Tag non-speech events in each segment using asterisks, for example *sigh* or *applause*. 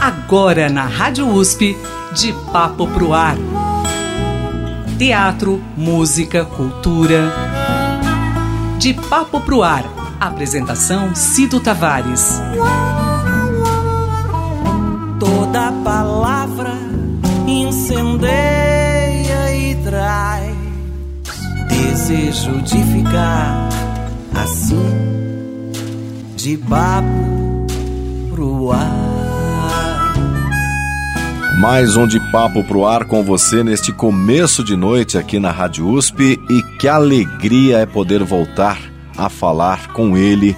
Agora na Rádio USP, de Papo Pro Ar. Teatro, música, cultura. De Papo Pro Ar. Apresentação Cido Tavares. Toda palavra incendeia e traz desejo de ficar assim, de papo pro ar. Mais um de papo pro ar com você neste começo de noite aqui na Rádio USP e que alegria é poder voltar a falar com ele,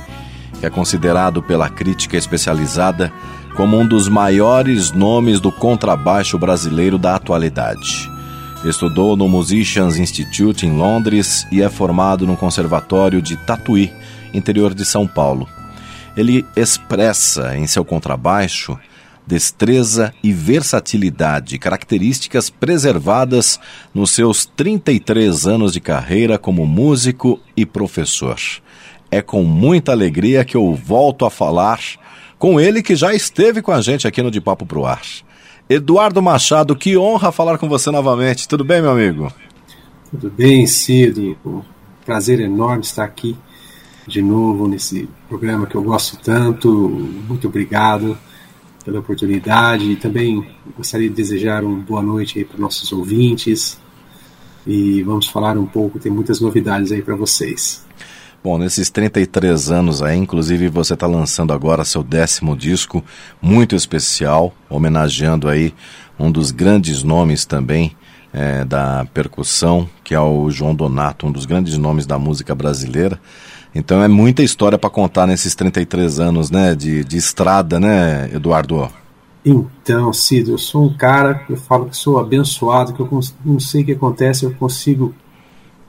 que é considerado pela crítica especializada como um dos maiores nomes do contrabaixo brasileiro da atualidade. Estudou no Musicians Institute em Londres e é formado no Conservatório de Tatuí, interior de São Paulo. Ele expressa em seu contrabaixo destreza e versatilidade, características preservadas nos seus 33 anos de carreira como músico e professor. É com muita alegria que eu volto a falar com ele que já esteve com a gente aqui no De Papo Pro Ar. Eduardo Machado, que honra falar com você novamente. Tudo bem, meu amigo? Tudo bem, Cido. Um prazer enorme estar aqui de novo nesse programa que eu gosto tanto. Muito obrigado pela oportunidade e também gostaria de desejar uma boa noite para nossos ouvintes. E vamos falar um pouco, tem muitas novidades aí para vocês. Bom, nesses 33 anos aí, inclusive você está lançando agora seu décimo disco, muito especial, homenageando aí um dos grandes nomes também é, da percussão, que é o João Donato, um dos grandes nomes da música brasileira. Então é muita história para contar nesses 33 anos né, de, de estrada, né, Eduardo? Então, Cid, eu sou um cara eu falo que sou abençoado, que eu não sei o que acontece, eu consigo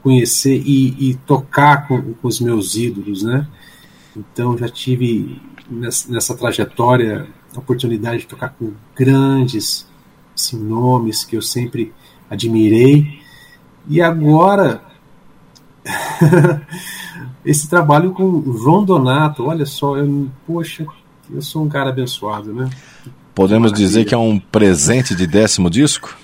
conhecer e, e tocar com, com, os meus ídolos, né? Então já tive nessa, nessa, trajetória a oportunidade de tocar com grandes assim, nomes que eu sempre admirei e agora *laughs* esse trabalho com o João Donato, olha só, eu, poxa, eu sou um cara abençoado, né? Podemos dizer que é um presente de décimo disco?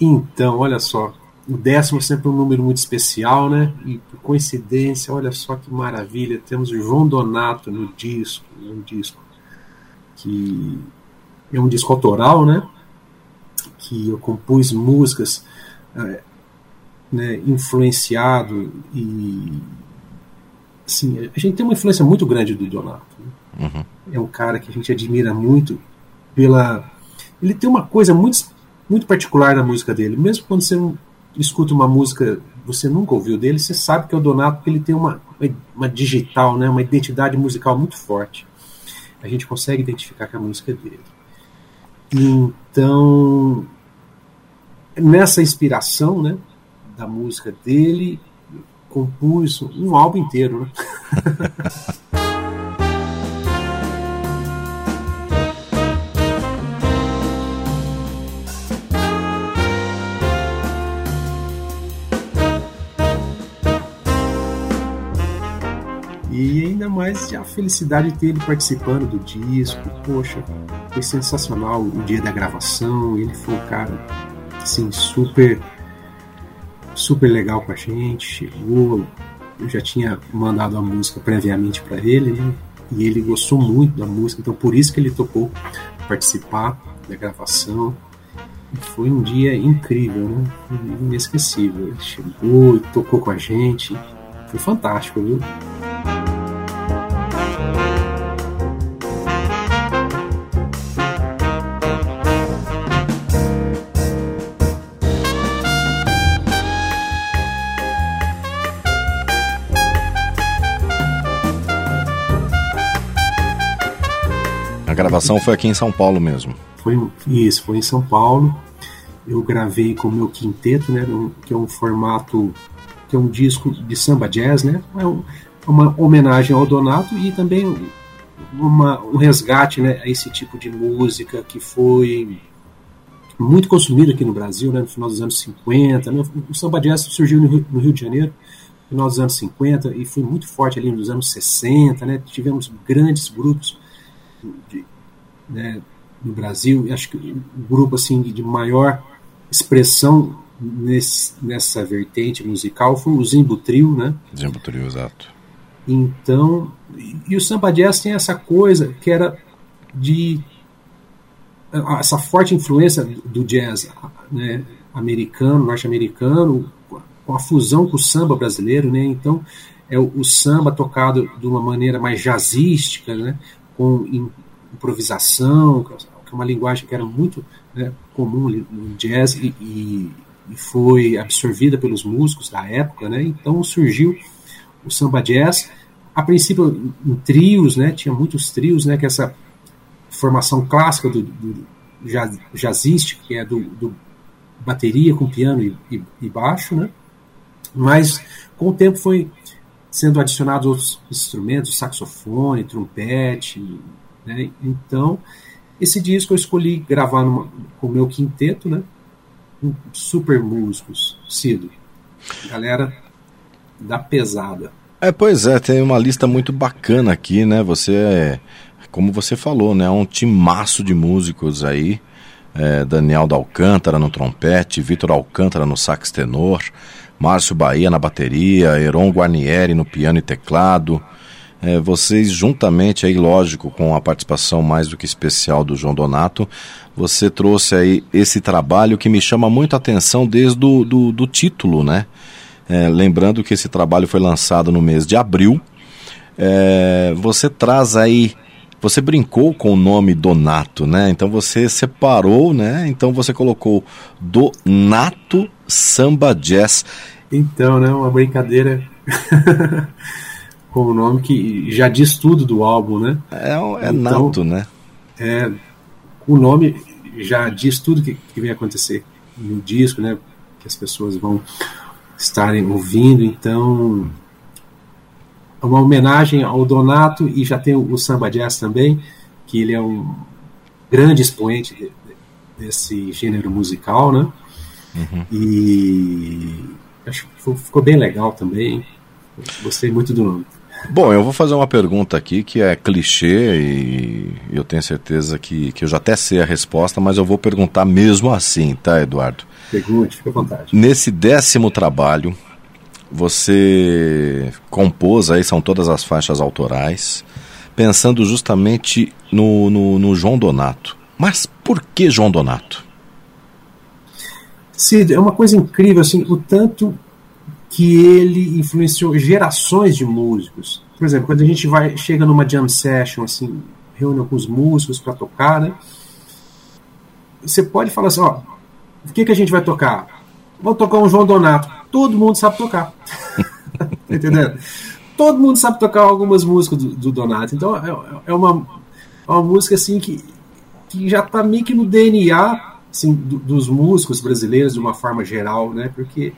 Então, olha só, o décimo é sempre um número muito especial, né? E por coincidência, olha só que maravilha, temos o João Donato no disco, um disco que é um disco autoral, né? Que eu compus músicas é, né, influenciado e assim, a gente tem uma influência muito grande do Donato. Né? Uhum. É um cara que a gente admira muito pela ele tem uma coisa muito muito particular na música dele, mesmo quando você escuta uma música você nunca ouviu dele, você sabe que é o Donato porque ele tem uma, uma digital, né, uma identidade musical muito forte. A gente consegue identificar que a música é dele. Então, nessa inspiração, né, da música dele, compus um álbum inteiro, né? E ainda mais a felicidade de ter ele participando do disco. Poxa, foi sensacional o dia da gravação. Ele foi um cara, assim, super, super legal com a gente. Chegou, eu já tinha mandado a música previamente para ele, né? E ele gostou muito da música, então por isso que ele topou participar da gravação. E foi um dia incrível, né? Inesquecível. Ele chegou e tocou com a gente. Foi fantástico, viu? Gravação foi aqui em São Paulo mesmo. Foi isso, foi em São Paulo. Eu gravei com o meu quinteto, né, que é um formato que é um disco de samba jazz, né? É uma homenagem ao Donato e também uma, um resgate, né, a esse tipo de música que foi muito consumido aqui no Brasil, né, no final dos anos 50. Né? O samba jazz surgiu no Rio, no Rio de Janeiro no final dos anos 50 e foi muito forte ali nos anos 60, né? Tivemos grandes grupos de, né, no Brasil. Acho que o grupo assim de maior expressão nesse, nessa vertente musical foi o Zimbo Trio, né? Zimbo Trio, exato. Então, e o samba jazz tem essa coisa que era de essa forte influência do jazz né, americano, norte-americano, com a fusão com o samba brasileiro, né? Então, é o, o, samba tocado de uma maneira mais jazzística, né? Com improvisação, que é uma linguagem que era muito né, comum no jazz e, e, e, foi absorvida pelos músicos da época, né? Então surgiu o samba jazz, a princípio em trios, né? Tinha muitos trios, né? Que essa formação clássica do, do que é do, do, bateria com piano e, e, e baixo, né? Mas com o tempo foi sendo adicionados outros instrumentos, saxofone, trompete, né? Então, esse disco eu escolhi gravar numa, com o meu quinteto, né? Com super músicos, Cido. Galera da pesada. É, pois é, tem uma lista muito bacana aqui, né? Você é, como você falou, né? Um timaço de músicos aí. É, Daniel da Alcântara no trompete, Vitor Alcântara no sax tenor, Márcio Bahia na bateria, Heron Guarnieri no piano e teclado, é, vocês juntamente aí, lógico, com a participação mais do que especial do João Donato, você trouxe aí esse trabalho que me chama muito a atenção desde do, do, do título, né? É, lembrando que esse trabalho foi lançado no mês de abril. É, você traz aí, você brincou com o nome Donato, né? Então você separou, né? Então você colocou Donato Samba Jazz. Então, né? Uma brincadeira. *laughs* como nome que já diz tudo do álbum, né? É, é então, nato, né? É, o nome já diz tudo que, que vem acontecer no disco, né? Que as pessoas vão estarem ouvindo, então é uma homenagem ao Donato e já tem o, o Samba Jazz também, que ele é um grande expoente de, de, desse gênero musical, né? Uhum. E acho que ficou bem legal também. Gostei muito do nome. Bom, eu vou fazer uma pergunta aqui que é clichê e eu tenho certeza que, que eu já até sei a resposta, mas eu vou perguntar mesmo assim, tá, Eduardo? Pergunte, fica à vontade. Nesse décimo trabalho, você compôs, aí são todas as faixas autorais, pensando justamente no, no, no João Donato. Mas por que João Donato? Cid, é uma coisa incrível, assim, o tanto que ele influenciou gerações de músicos. Por exemplo, quando a gente vai chega numa jam session, assim, reúne com os músicos para tocar, né? Você pode falar assim, ó, o que, que a gente vai tocar? Vou tocar um João Donato. Todo mundo sabe tocar. *laughs* tá entendendo? Todo mundo sabe tocar algumas músicas do, do Donato. Então é, é, uma, é uma música assim que, que já está meio que no DNA assim, do, dos músicos brasileiros de uma forma geral, né? Porque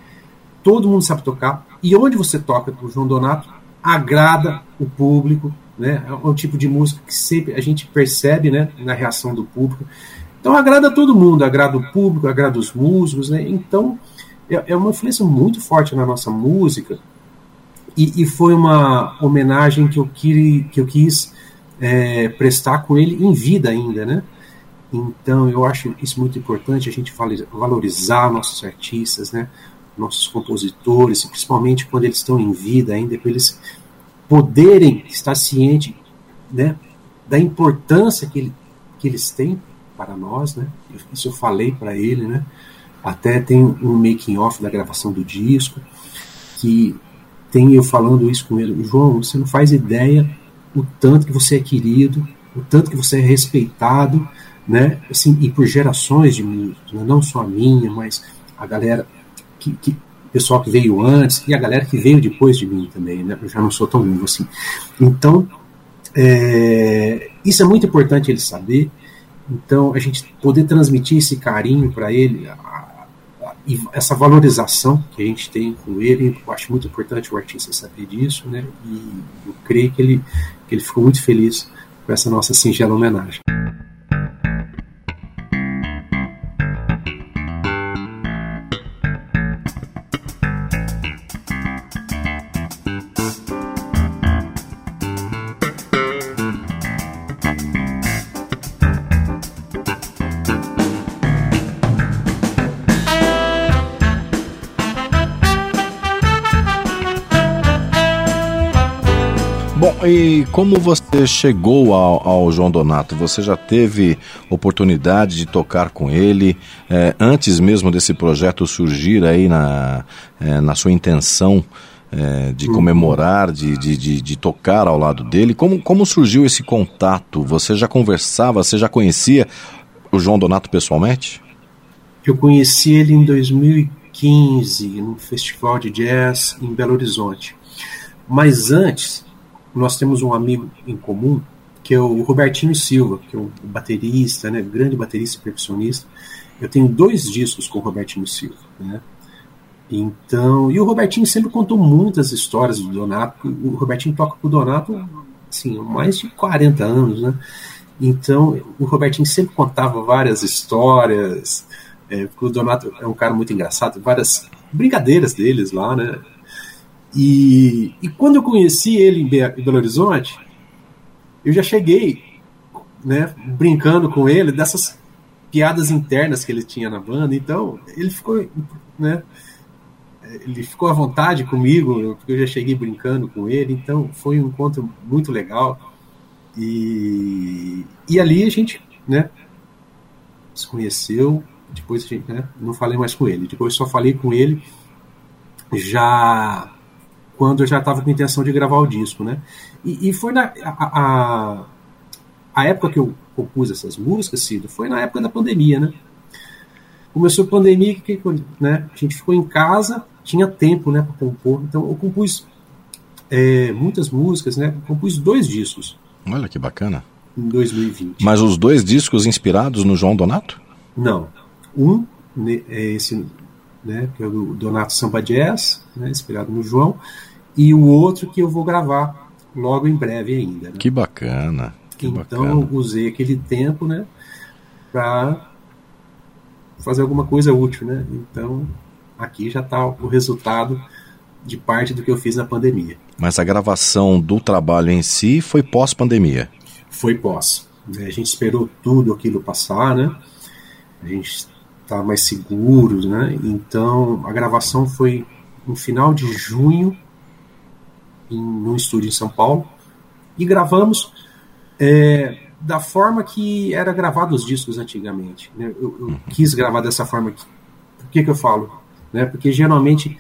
todo mundo sabe tocar, e onde você toca o João Donato, agrada o público, né? É um tipo de música que sempre a gente percebe, né, na reação do público. Então agrada todo mundo, agrada o público, agrada os músicos, né? Então é, é uma influência muito forte na nossa música e, e foi uma homenagem que eu, quis, que eu quis é, prestar com ele em vida ainda, né? Então eu acho isso muito importante a gente valorizar nossos artistas, né? Nossos compositores, principalmente quando eles estão em vida ainda, para eles poderem estar cientes né, da importância que, ele, que eles têm para nós, né? Isso eu falei para ele, né? Até tem um making off da gravação do disco que tem eu falando isso com ele, João, você não faz ideia o tanto que você é querido, o tanto que você é respeitado, né? Assim, e por gerações de músicos, né? não só a minha, mas a galera que, que pessoal que veio antes e a galera que veio depois de mim também, né? Eu já não sou tão novo assim. Então, é, isso é muito importante ele saber. Então, a gente poder transmitir esse carinho para ele, a, a, essa valorização que a gente tem com ele, eu acho muito importante o artista saber disso, né? E eu creio que ele, que ele ficou muito feliz com essa nossa singela homenagem. Como você chegou ao, ao, João Donato? Você já teve oportunidade de tocar com ele é, antes mesmo desse projeto surgir aí na, é, na sua intenção é, de comemorar, de, de, de, de, tocar ao lado dele? Como, como surgiu esse contato? Você já conversava, você já conhecia o João Donato pessoalmente? Eu conheci ele em 2015, no Festival de Jazz em Belo Horizonte. Mas antes, nós temos um amigo em comum, que é o Robertinho Silva, que é um baterista, né, grande baterista e percussionista. Eu tenho dois discos com o Robertinho Silva, né? Então, e o Robertinho sempre contou muitas histórias do Donato. O Robertinho toca com o Donato, assim, há mais de 40 anos, né? Então, o Robertinho sempre contava várias histórias. É, o Donato é um cara muito engraçado, várias brincadeiras deles lá, né? E, e quando eu conheci ele em Belo Horizonte, eu já cheguei, né, brincando com ele dessas piadas internas que ele tinha na banda. Então, ele ficou, né, ele ficou à vontade comigo, porque eu já cheguei brincando com ele. Então, foi um encontro muito legal. E, e ali a gente, né, se conheceu. Depois gente, né, não falei mais com ele. Depois só falei com ele já quando eu já estava com a intenção de gravar o disco, né? E, e foi na a, a, a, época que eu compus essas músicas, Cido, foi na época da pandemia, né? Começou a pandemia, que, né? A gente ficou em casa, tinha tempo, né, para compor. Então eu compus é, muitas músicas, né? Compus dois discos. Olha que bacana. Em 2020. Mas os dois discos inspirados no João Donato? Não. Um é esse né, que é o Donato Samba Jazz, né, inspirado no João, e o outro que eu vou gravar logo em breve ainda. Né? Que bacana. Que então bacana. eu usei aquele tempo, né, para fazer alguma coisa útil, né? Então aqui já está o resultado de parte do que eu fiz na pandemia. Mas a gravação do trabalho em si foi pós-pandemia? Foi pós. Né? A gente esperou tudo aquilo passar, né? A gente tá mais seguros, né? Então a gravação foi no final de junho em um estúdio em São Paulo e gravamos é, da forma que era gravado os discos antigamente. Né? Eu, eu, quis gravar dessa forma. Aqui. Por que, que eu falo? Né? Porque geralmente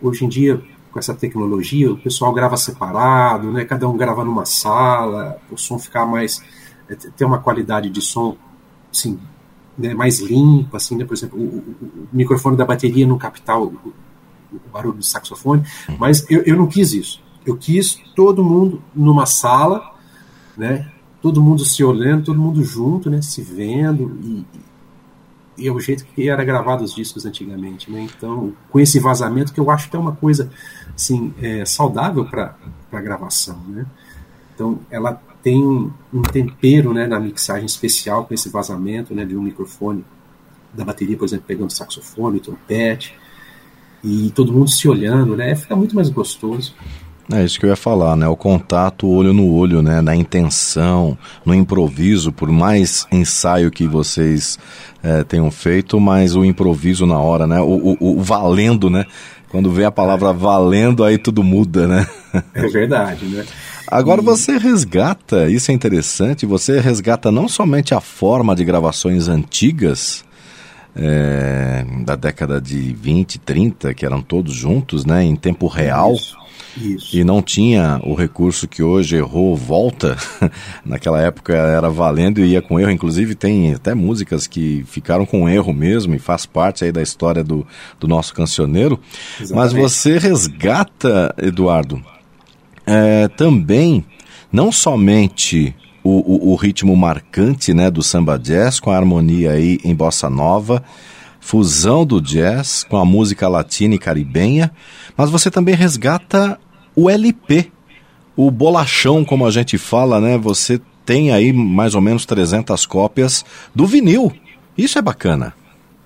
hoje em dia com essa tecnologia o pessoal grava separado, né? Cada um grava numa sala, o som ficar mais é, ter uma qualidade de som assim, né, mais limpa, assim, né? por exemplo, o, o, o, microfone da bateria não captar o, o barulho do saxofone, uhum. mas eu, eu não quis isso. Eu quis todo mundo numa sala, né? Todo mundo se olhando, todo mundo junto, né? Se vendo e, e é o jeito que era gravado os discos antigamente, né? Então, com esse vazamento que eu acho que é uma coisa, assim, é, saudável para a gravação, né? Então, ela tem um, um, tempero né, na mixagem especial com esse vazamento né, de um microfone da bateria, por exemplo, pegando saxofone, trompete, e todo mundo se olhando, né? Fica muito mais gostoso. É isso que eu ia falar, né? O contato olho no olho, né? Na intenção, no improviso, por mais ensaio que vocês é, tenham feito, mas o improviso na hora, né? O, o, o valendo, né? Quando vem a palavra valendo, aí tudo muda, né? É verdade, né? Agora você resgata, isso é interessante, você resgata não somente a forma de gravações antigas, é, da década de 20, 30, que eram todos juntos, né, em tempo real. Isso, isso. E não tinha o recurso que hoje errou volta. *laughs* Naquela época era valendo e ia com erro. Inclusive tem até músicas que ficaram com erro mesmo e faz parte aí da história do, do nosso cancioneiro. Exatamente. Mas você resgata, Eduardo, é, também não somente o, o, o, ritmo marcante né, do samba jazz, com a harmonia aí em bossa nova, fusão do jazz com a música latina e caribenha, mas você também resgata o LP, o bolachão, como a gente fala, né? Você tem aí mais ou menos 300 cópias do vinil. Isso é bacana.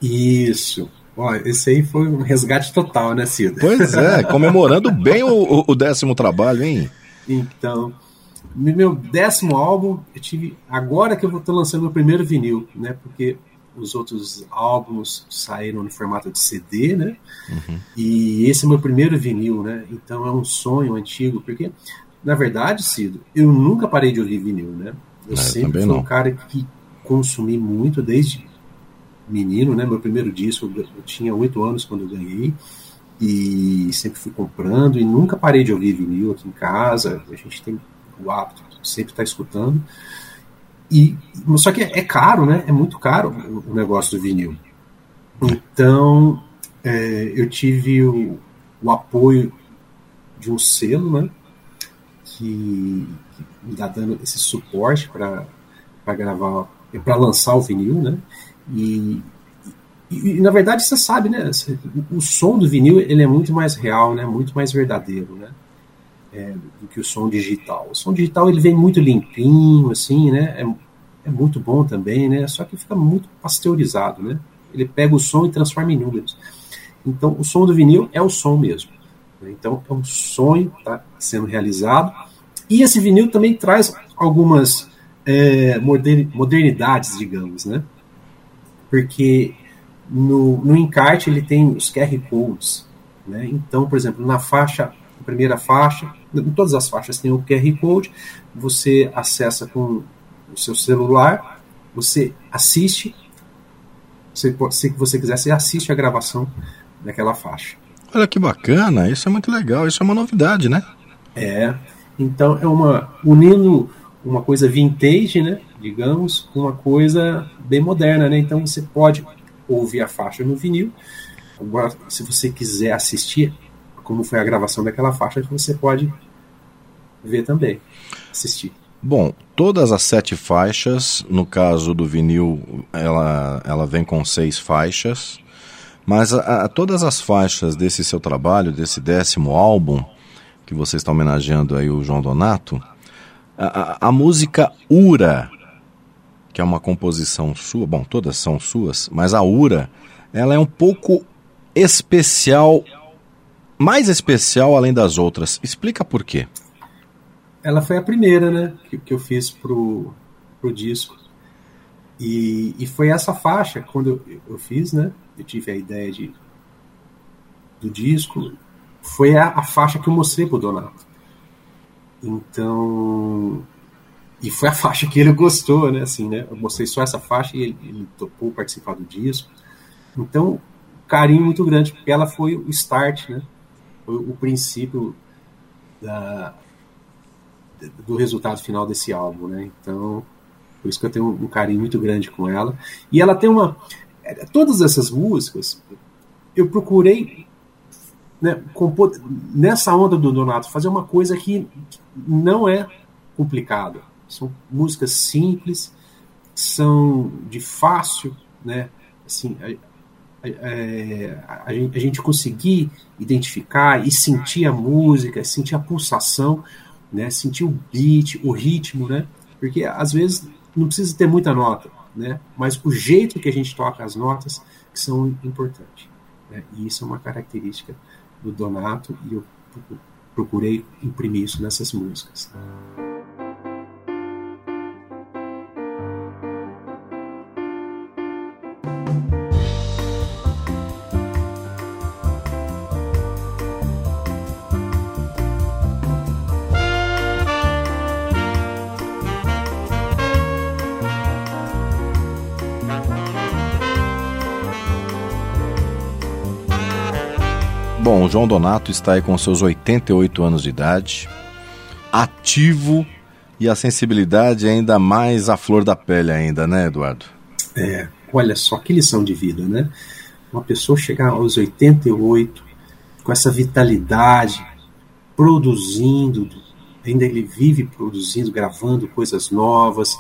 Isso. Ó, esse aí foi um resgate total, né, Cida? Pois é, *laughs* comemorando bem o, o, décimo trabalho, hein? Então, meu décimo álbum, eu tive. Agora que eu estou lançando meu primeiro vinil, né? Porque os outros álbuns saíram no formato de CD, né? Uhum. E esse é meu primeiro vinil, né? Então é um sonho antigo, porque na verdade, Cido, eu nunca parei de ouvir vinil, né? Eu É, sempre fui não. um cara que consumi muito desde menino, né? Meu primeiro disco, eu tinha oito anos quando eu ganhei e sempre fui comprando e nunca parei de ouvir vinil aqui em casa. A gente tem o hábito de sempre estar escutando. E só que é caro, né? É muito caro o negócio do vinil. Então é, eu tive o, o apoio de um selo, né? Que, que me dá dando esse suporte para gravar, para lançar o vinil, né? E, e, e, na verdade você sabe, né? O, som do vinil ele é muito mais real, né? Muito mais verdadeiro, né? É, do que o som digital. O som digital ele vem muito limpinho, assim, né? É, é muito bom também, né? Só que fica muito pasteurizado, né? Ele pega o som e transforma em números. Então, o som do vinil é o som mesmo. Então, é um sonho está sendo realizado. E esse vinil também traz algumas é, modernidades, digamos, né? Porque no, no encarte ele tem os QR Codes. Né? Então, por exemplo, na faixa, na primeira faixa, em todas as faixas tem o QR Code, você acessa com o seu celular, você assiste, se você, você quiser, você assiste a gravação daquela faixa. Olha que bacana, isso é muito legal, isso é uma novidade, né? É, então é uma unindo uma coisa vintage, né, digamos, uma coisa bem moderna, né? Então você pode ouvir a faixa no vinil. Agora, se você quiser assistir como foi a gravação daquela faixa, você pode ver também, assistir. Bom, todas as sete faixas, no caso do vinil, ela, ela vem com seis faixas, mas a, a, todas as faixas desse seu trabalho, desse décimo álbum, que você está homenageando aí o João Donato, a, a, música Ura, que é uma composição sua, bom, todas são suas, mas a Ura, ela é um pouco especial, mais especial além das outras. Explica por quê. Ela foi a primeira, né, que, que eu fiz pro, pro disco. E, e foi essa faixa, quando eu, eu fiz, né, eu tive a ideia de, do disco, foi a, a faixa que eu mostrei pro Donato. Então, e foi a faixa que ele gostou, né? Assim, né? Eu mostrei só essa faixa e ele, ele topou participar do disco. Então, carinho muito grande, porque ela foi o start, né? Foi o princípio da, do resultado final desse álbum, né? Então, por isso que eu tenho um, carinho muito grande com ela. E ela tem uma. Todas essas músicas, eu procurei né, compor, nessa onda do Donato, fazer uma coisa que não é complicada. São músicas simples, são de fácil, né? Assim, a, a, a, a gente conseguir identificar e sentir a música, sentir a pulsação, né? Sentir o beat, o ritmo, né? Porque às vezes não precisa ter muita nota, né? Mas o jeito que a gente toca as notas que são importantes. Né? E isso é uma característica do Donato e eu procurei imprimir isso nessas músicas. João Donato está aí com seus 88 anos de idade, ativo e a sensibilidade ainda mais à flor da pele ainda, né, Eduardo? É, olha só que lição de vida, né? Uma pessoa chegar aos 88 com essa vitalidade, produzindo, ainda ele vive produzindo, gravando coisas novas,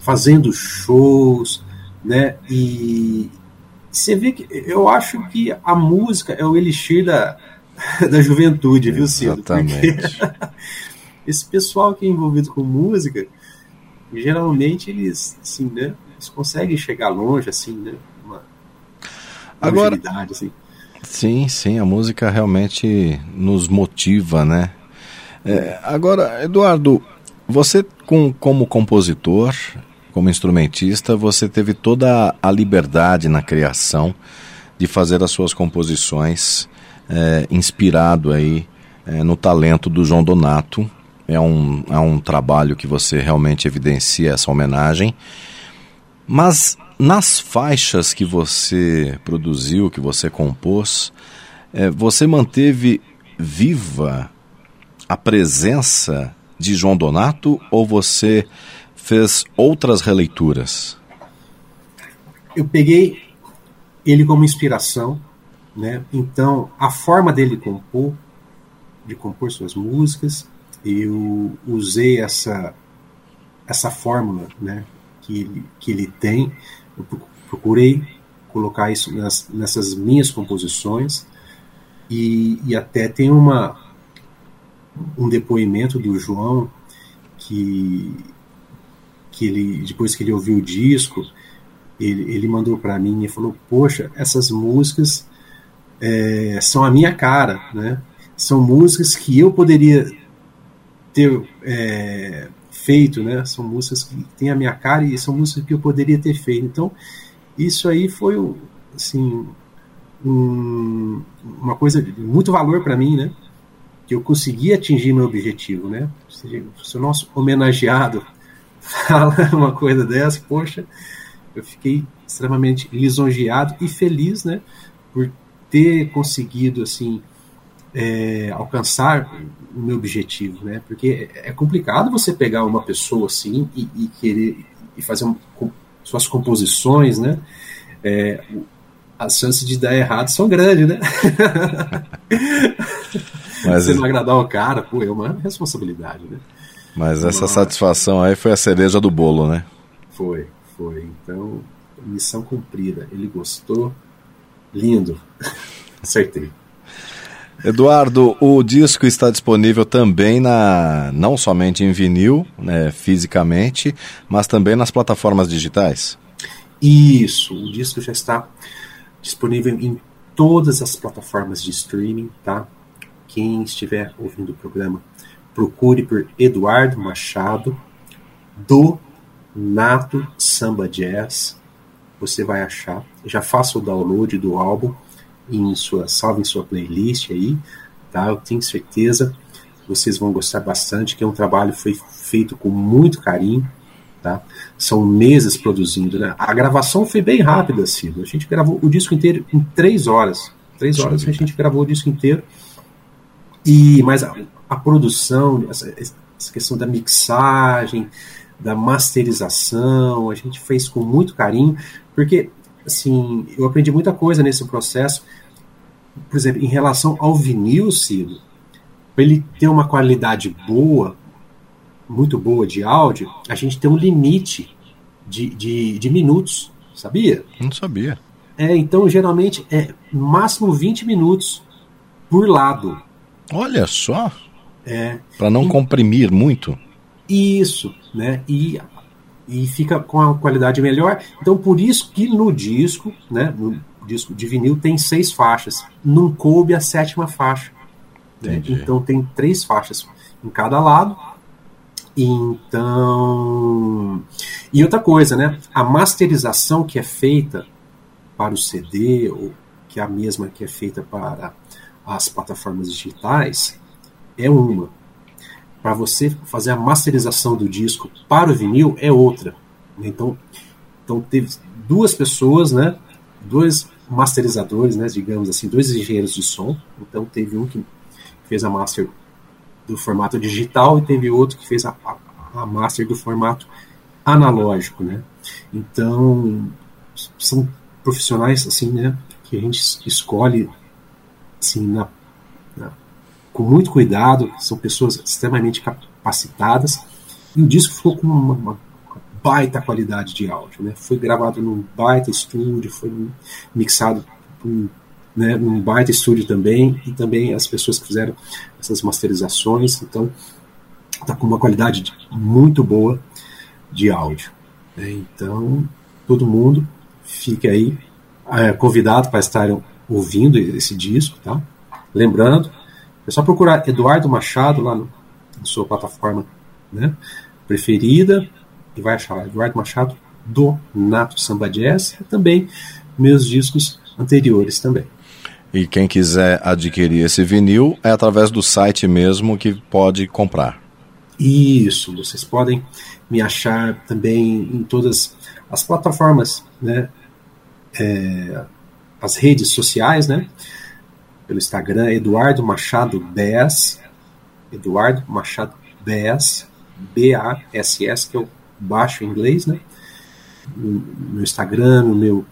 fazendo shows, né? E, você vê que eu acho que a música é o elixir da, *laughs* da juventude, viu, Cido? Exatamente. *laughs* Esse pessoal que é envolvido com música, geralmente eles, assim, né? Eles conseguem chegar longe, assim, né? Uma Agora, assim. sim, sim, a música realmente nos motiva, né? É, agora, Eduardo, você com, como compositor, como instrumentista, você teve toda a liberdade na criação de fazer as suas composições é, inspirado aí é, no talento do João Donato, é um, é um trabalho que você realmente evidencia essa homenagem. Mas nas faixas que você produziu, que você compôs, é, você manteve viva a presença de João Donato ou você fez outras releituras? Eu peguei ele como inspiração, né? Então a forma dele compor, de compor suas músicas, eu usei essa essa fórmula, né? Que ele, que ele tem, eu procurei colocar isso nas, nessas minhas composições e, e até tem uma um depoimento do João que que ele depois que ele ouviu o disco ele, ele mandou para mim e falou poxa essas músicas é, são a minha cara né? São músicas que eu poderia ter é, feito né? São músicas que têm a minha cara e são músicas que eu poderia ter feito. Então isso aí foi assim um, uma coisa de muito valor para mim né? Que eu consegui atingir meu objetivo, né? Se, se o nosso homenageado fala *laughs* uma coisa dessa, poxa, eu fiquei extremamente lisonjeado e feliz, né? Por ter conseguido, assim, é, alcançar o meu objetivo, né? Porque é complicado você pegar uma pessoa assim e, e querer e fazer um, suas composições, né? É, as chances de dar errado são grandes, né? *laughs* *laughs* Mas, Você não agradar o cara, pô, é uma responsabilidade, né? Mas essa Nossa. satisfação aí foi a cereja do bolo, né? Foi, foi. Então, missão cumprida. Ele gostou. Lindo. *laughs* Acertei. Eduardo, o disco está disponível também na não somente em vinil, né, fisicamente, mas também nas plataformas digitais. Isso, o disco já está disponível em todas as plataformas de streaming, tá? Quem estiver ouvindo o programa, procure por Eduardo Machado do Nato Samba Jazz. Você vai achar. Já faça o download do álbum em sua salve em sua playlist aí, tá? Eu tenho certeza vocês vão gostar bastante, que é um trabalho foi feito com muito carinho, tá? São meses produzindo, né? A gravação foi bem rápida, Ciro. A gente gravou o disco inteiro em três horas. Três horas a gente gravou o disco inteiro. E, mas a, produção, essa, essa questão da mixagem, da masterização, a gente fez com muito carinho, porque assim, eu aprendi muita coisa nesse processo. Por exemplo, em relação ao vinil, Ciro, para ele ter uma qualidade boa, muito boa de áudio, a gente tem um limite de, de, de minutos, sabia? Não sabia. É, então geralmente é máximo 20 minutos por lado. Olha só. É. Para não e, comprimir muito. Isso, né? E, e fica com a qualidade melhor. Então por isso que no disco, né? No disco de vinil tem seis faixas. Não coube a sétima faixa. Né? Então tem três faixas em cada lado. Então. E outra coisa, né? A masterização que é feita para o CD, ou que é a mesma que é feita para as plataformas digitais é uma. Para você fazer a masterização do disco para o vinil é outra. Então, então teve duas pessoas, né? Dois masterizadores, né? Digamos assim, dois engenheiros de som. Então teve um que fez a master do formato digital e teve outro que fez a, a, a master do formato analógico, né? Então são profissionais assim, né? Que a gente escolhe assim, na, com muito cuidado, são pessoas extremamente capacitadas, e o disco ficou com uma, uma baita qualidade de áudio, né? Foi gravado num baita estúdio, foi mixado um, né, num baita estúdio também, e também as pessoas que fizeram essas masterizações, então tá com uma qualidade muito boa de áudio. Né? Então, todo mundo fique aí é, convidado para estarem ouvindo esse disco, tá? Lembrando, é só procurar Eduardo Machado lá no, na sua plataforma né, preferida e vai achar Eduardo Machado do Nato Samba Jazz e também meus discos anteriores também. E quem quiser adquirir esse vinil é através do site mesmo que pode comprar. Isso, vocês podem me achar também em todas as plataformas, né? É, as redes sociais, né? Pelo Instagram, Eduardo Machado BS, Eduardo Machado BS, B-A-S-S, que eu baixo em inglês, né? No, Instagram, no meu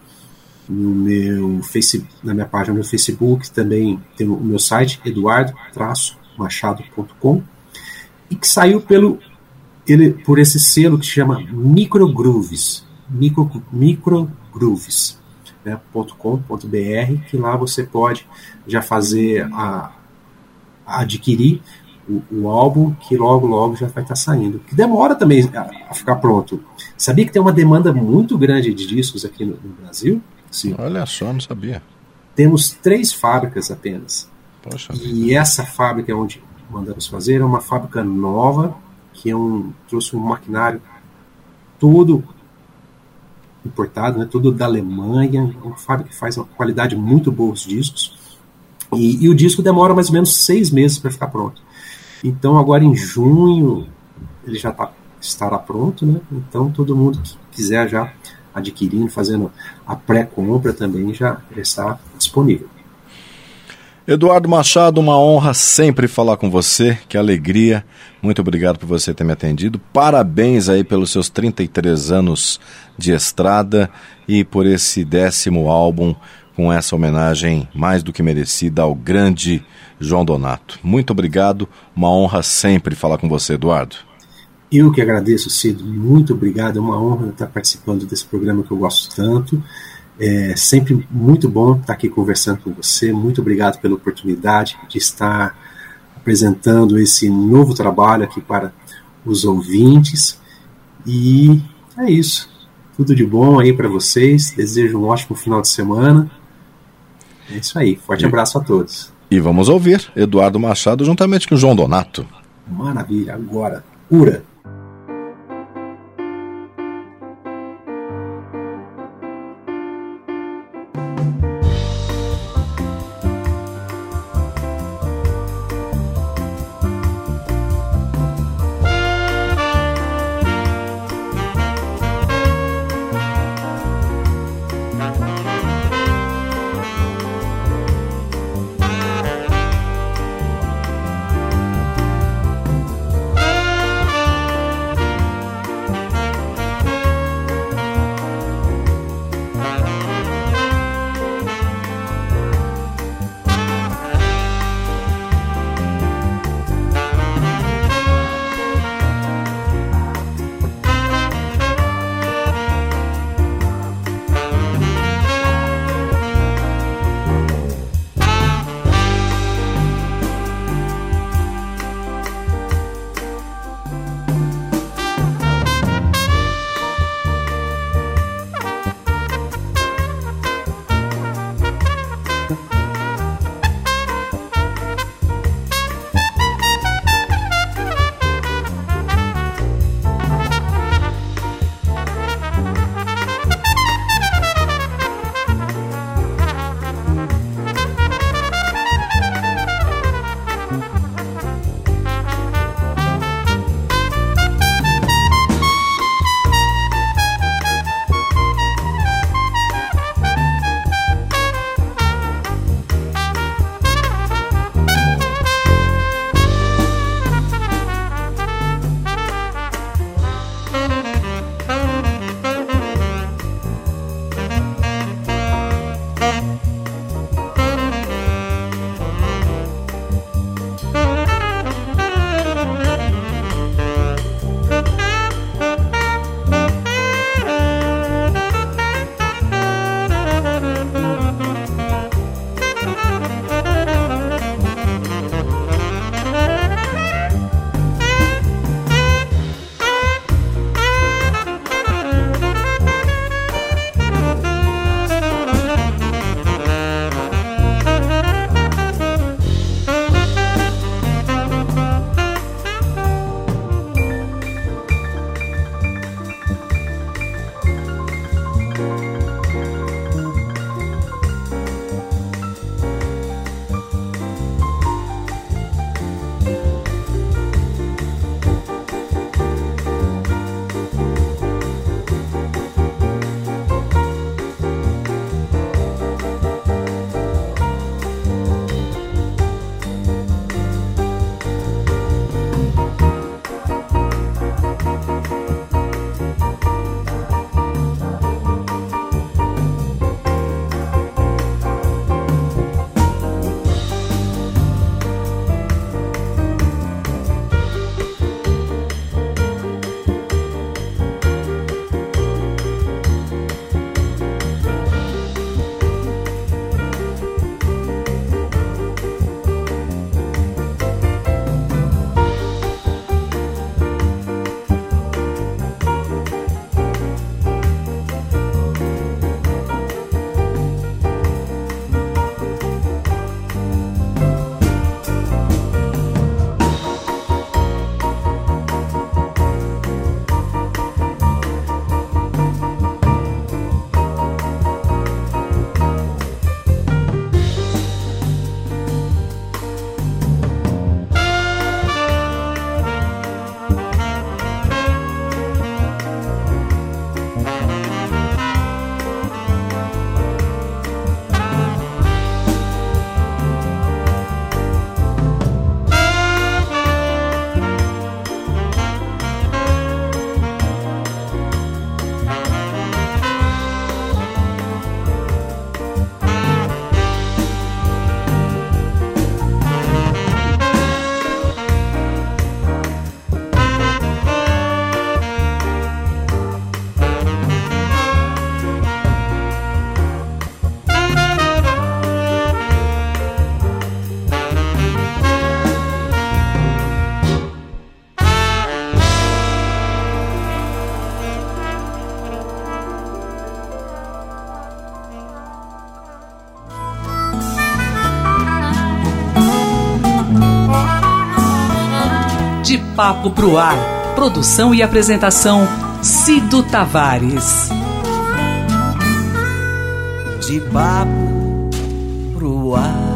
no meu Facebook, na minha página no Facebook, também tem o meu site, eduardo-machado.com, e que saiu pelo ele, por esse selo que se chama Microgrooves, micro, microgrooves, né, .com.br, que lá você pode já fazer a, a adquirir o, o, álbum que logo logo já vai estar saindo. Que demora também a, a, ficar pronto. Sabia que tem uma demanda muito grande de discos aqui no, no Brasil? Sim. Olha só, não sabia. Temos três fábricas apenas. Poxa e vida. essa fábrica onde mandamos fazer é uma fábrica nova que é um, trouxe um maquinário todo importado, né, todo da Alemanha, uma fábrica que faz uma qualidade muito boa os discos. E, e o disco demora mais ou menos seis meses para ficar pronto. Então agora em junho ele já tá, estará pronto, né? Então todo mundo que quiser já adquirindo, fazendo a pré-compra também já está disponível. Eduardo Machado, uma honra sempre falar com você, que alegria. Muito obrigado por você ter me atendido. Parabéns aí pelos seus 33 anos de estrada e por esse décimo álbum com essa homenagem mais do que merecida ao grande João Donato. Muito obrigado, uma honra sempre falar com você, Eduardo. Eu que agradeço, Cid, muito obrigado. É uma honra estar participando desse programa que eu gosto tanto. É sempre muito bom estar aqui conversando com você. Muito obrigado pela oportunidade de estar apresentando esse novo trabalho aqui para os ouvintes. E é isso. Tudo de bom aí para vocês. Desejo um ótimo final de semana. É isso aí. Forte e, abraço a todos. E vamos ouvir Eduardo Machado juntamente com João Donato. Maravilha. Agora, Ura. Papo pro Ar. Produção e apresentação Cido Tavares. De papo pro ar.